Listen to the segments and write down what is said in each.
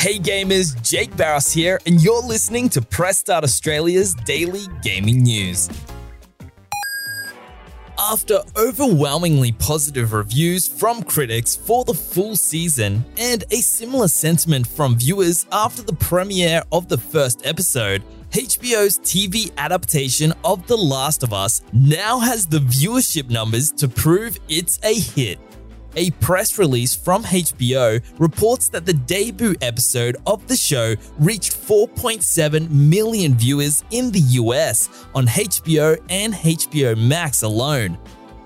Hey gamers, Jake Barros here, and you're listening to Press Start Australia's daily gaming news. After overwhelmingly positive reviews from critics for the full season and a similar sentiment from viewers after the premiere of the first episode, HBO's TV adaptation of The Last of Us now has the viewership numbers to prove it's a hit. A press release from HBO reports that the debut episode of the show reached 4.7 million viewers in the US on HBO and HBO Max alone.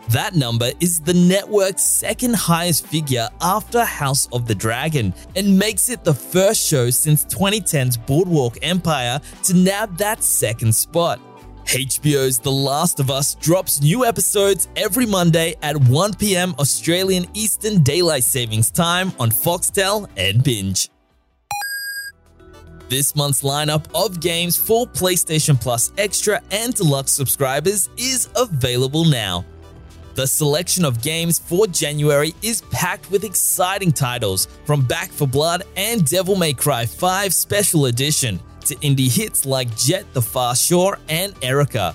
That number is the network's second highest figure after House of the Dragon and makes it the first show since 2010's Boardwalk Empire to nab that second spot. HBO's The Last of Us drops new episodes every Monday at 1 pm Australian Eastern Daylight Savings Time on Foxtel and Binge. This month's lineup of games for PlayStation Plus Extra and Deluxe subscribers is available now. The selection of games for January is packed with exciting titles from Back for Blood and Devil May Cry 5 Special Edition to indie hits like Jet the Far Shore and Erica.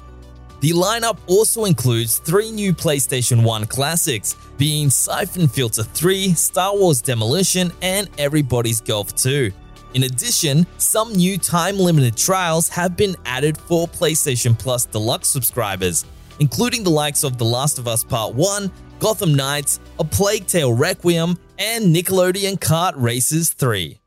The lineup also includes three new PlayStation 1 classics, being Siphon Filter 3, Star Wars Demolition, and Everybody's Golf 2. In addition, some new time limited trials have been added for PlayStation Plus Deluxe subscribers, including the likes of The Last of Us Part 1, Gotham Knights, A Plague Tale Requiem, and Nickelodeon Kart Racers 3.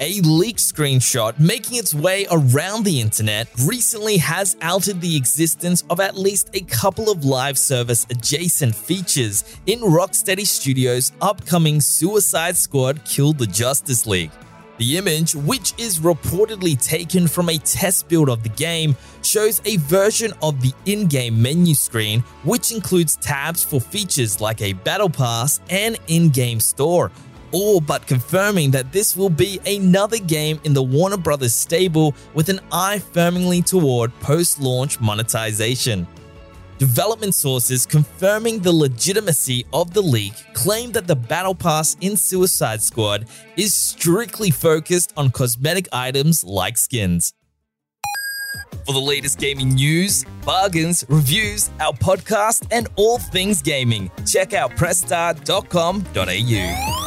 A leaked screenshot making its way around the internet recently has outed the existence of at least a couple of live service adjacent features in Rocksteady Studios' upcoming Suicide Squad Kill the Justice League. The image, which is reportedly taken from a test build of the game, shows a version of the in game menu screen, which includes tabs for features like a Battle Pass and in game store, all but confirming that this will be another game in the Warner Brothers stable with an eye firmly toward post launch monetization. Development sources confirming the legitimacy of the leak claim that the Battle Pass in Suicide Squad is strictly focused on cosmetic items like skins. For the latest gaming news, bargains, reviews, our podcast, and all things gaming, check out pressstart.com.au.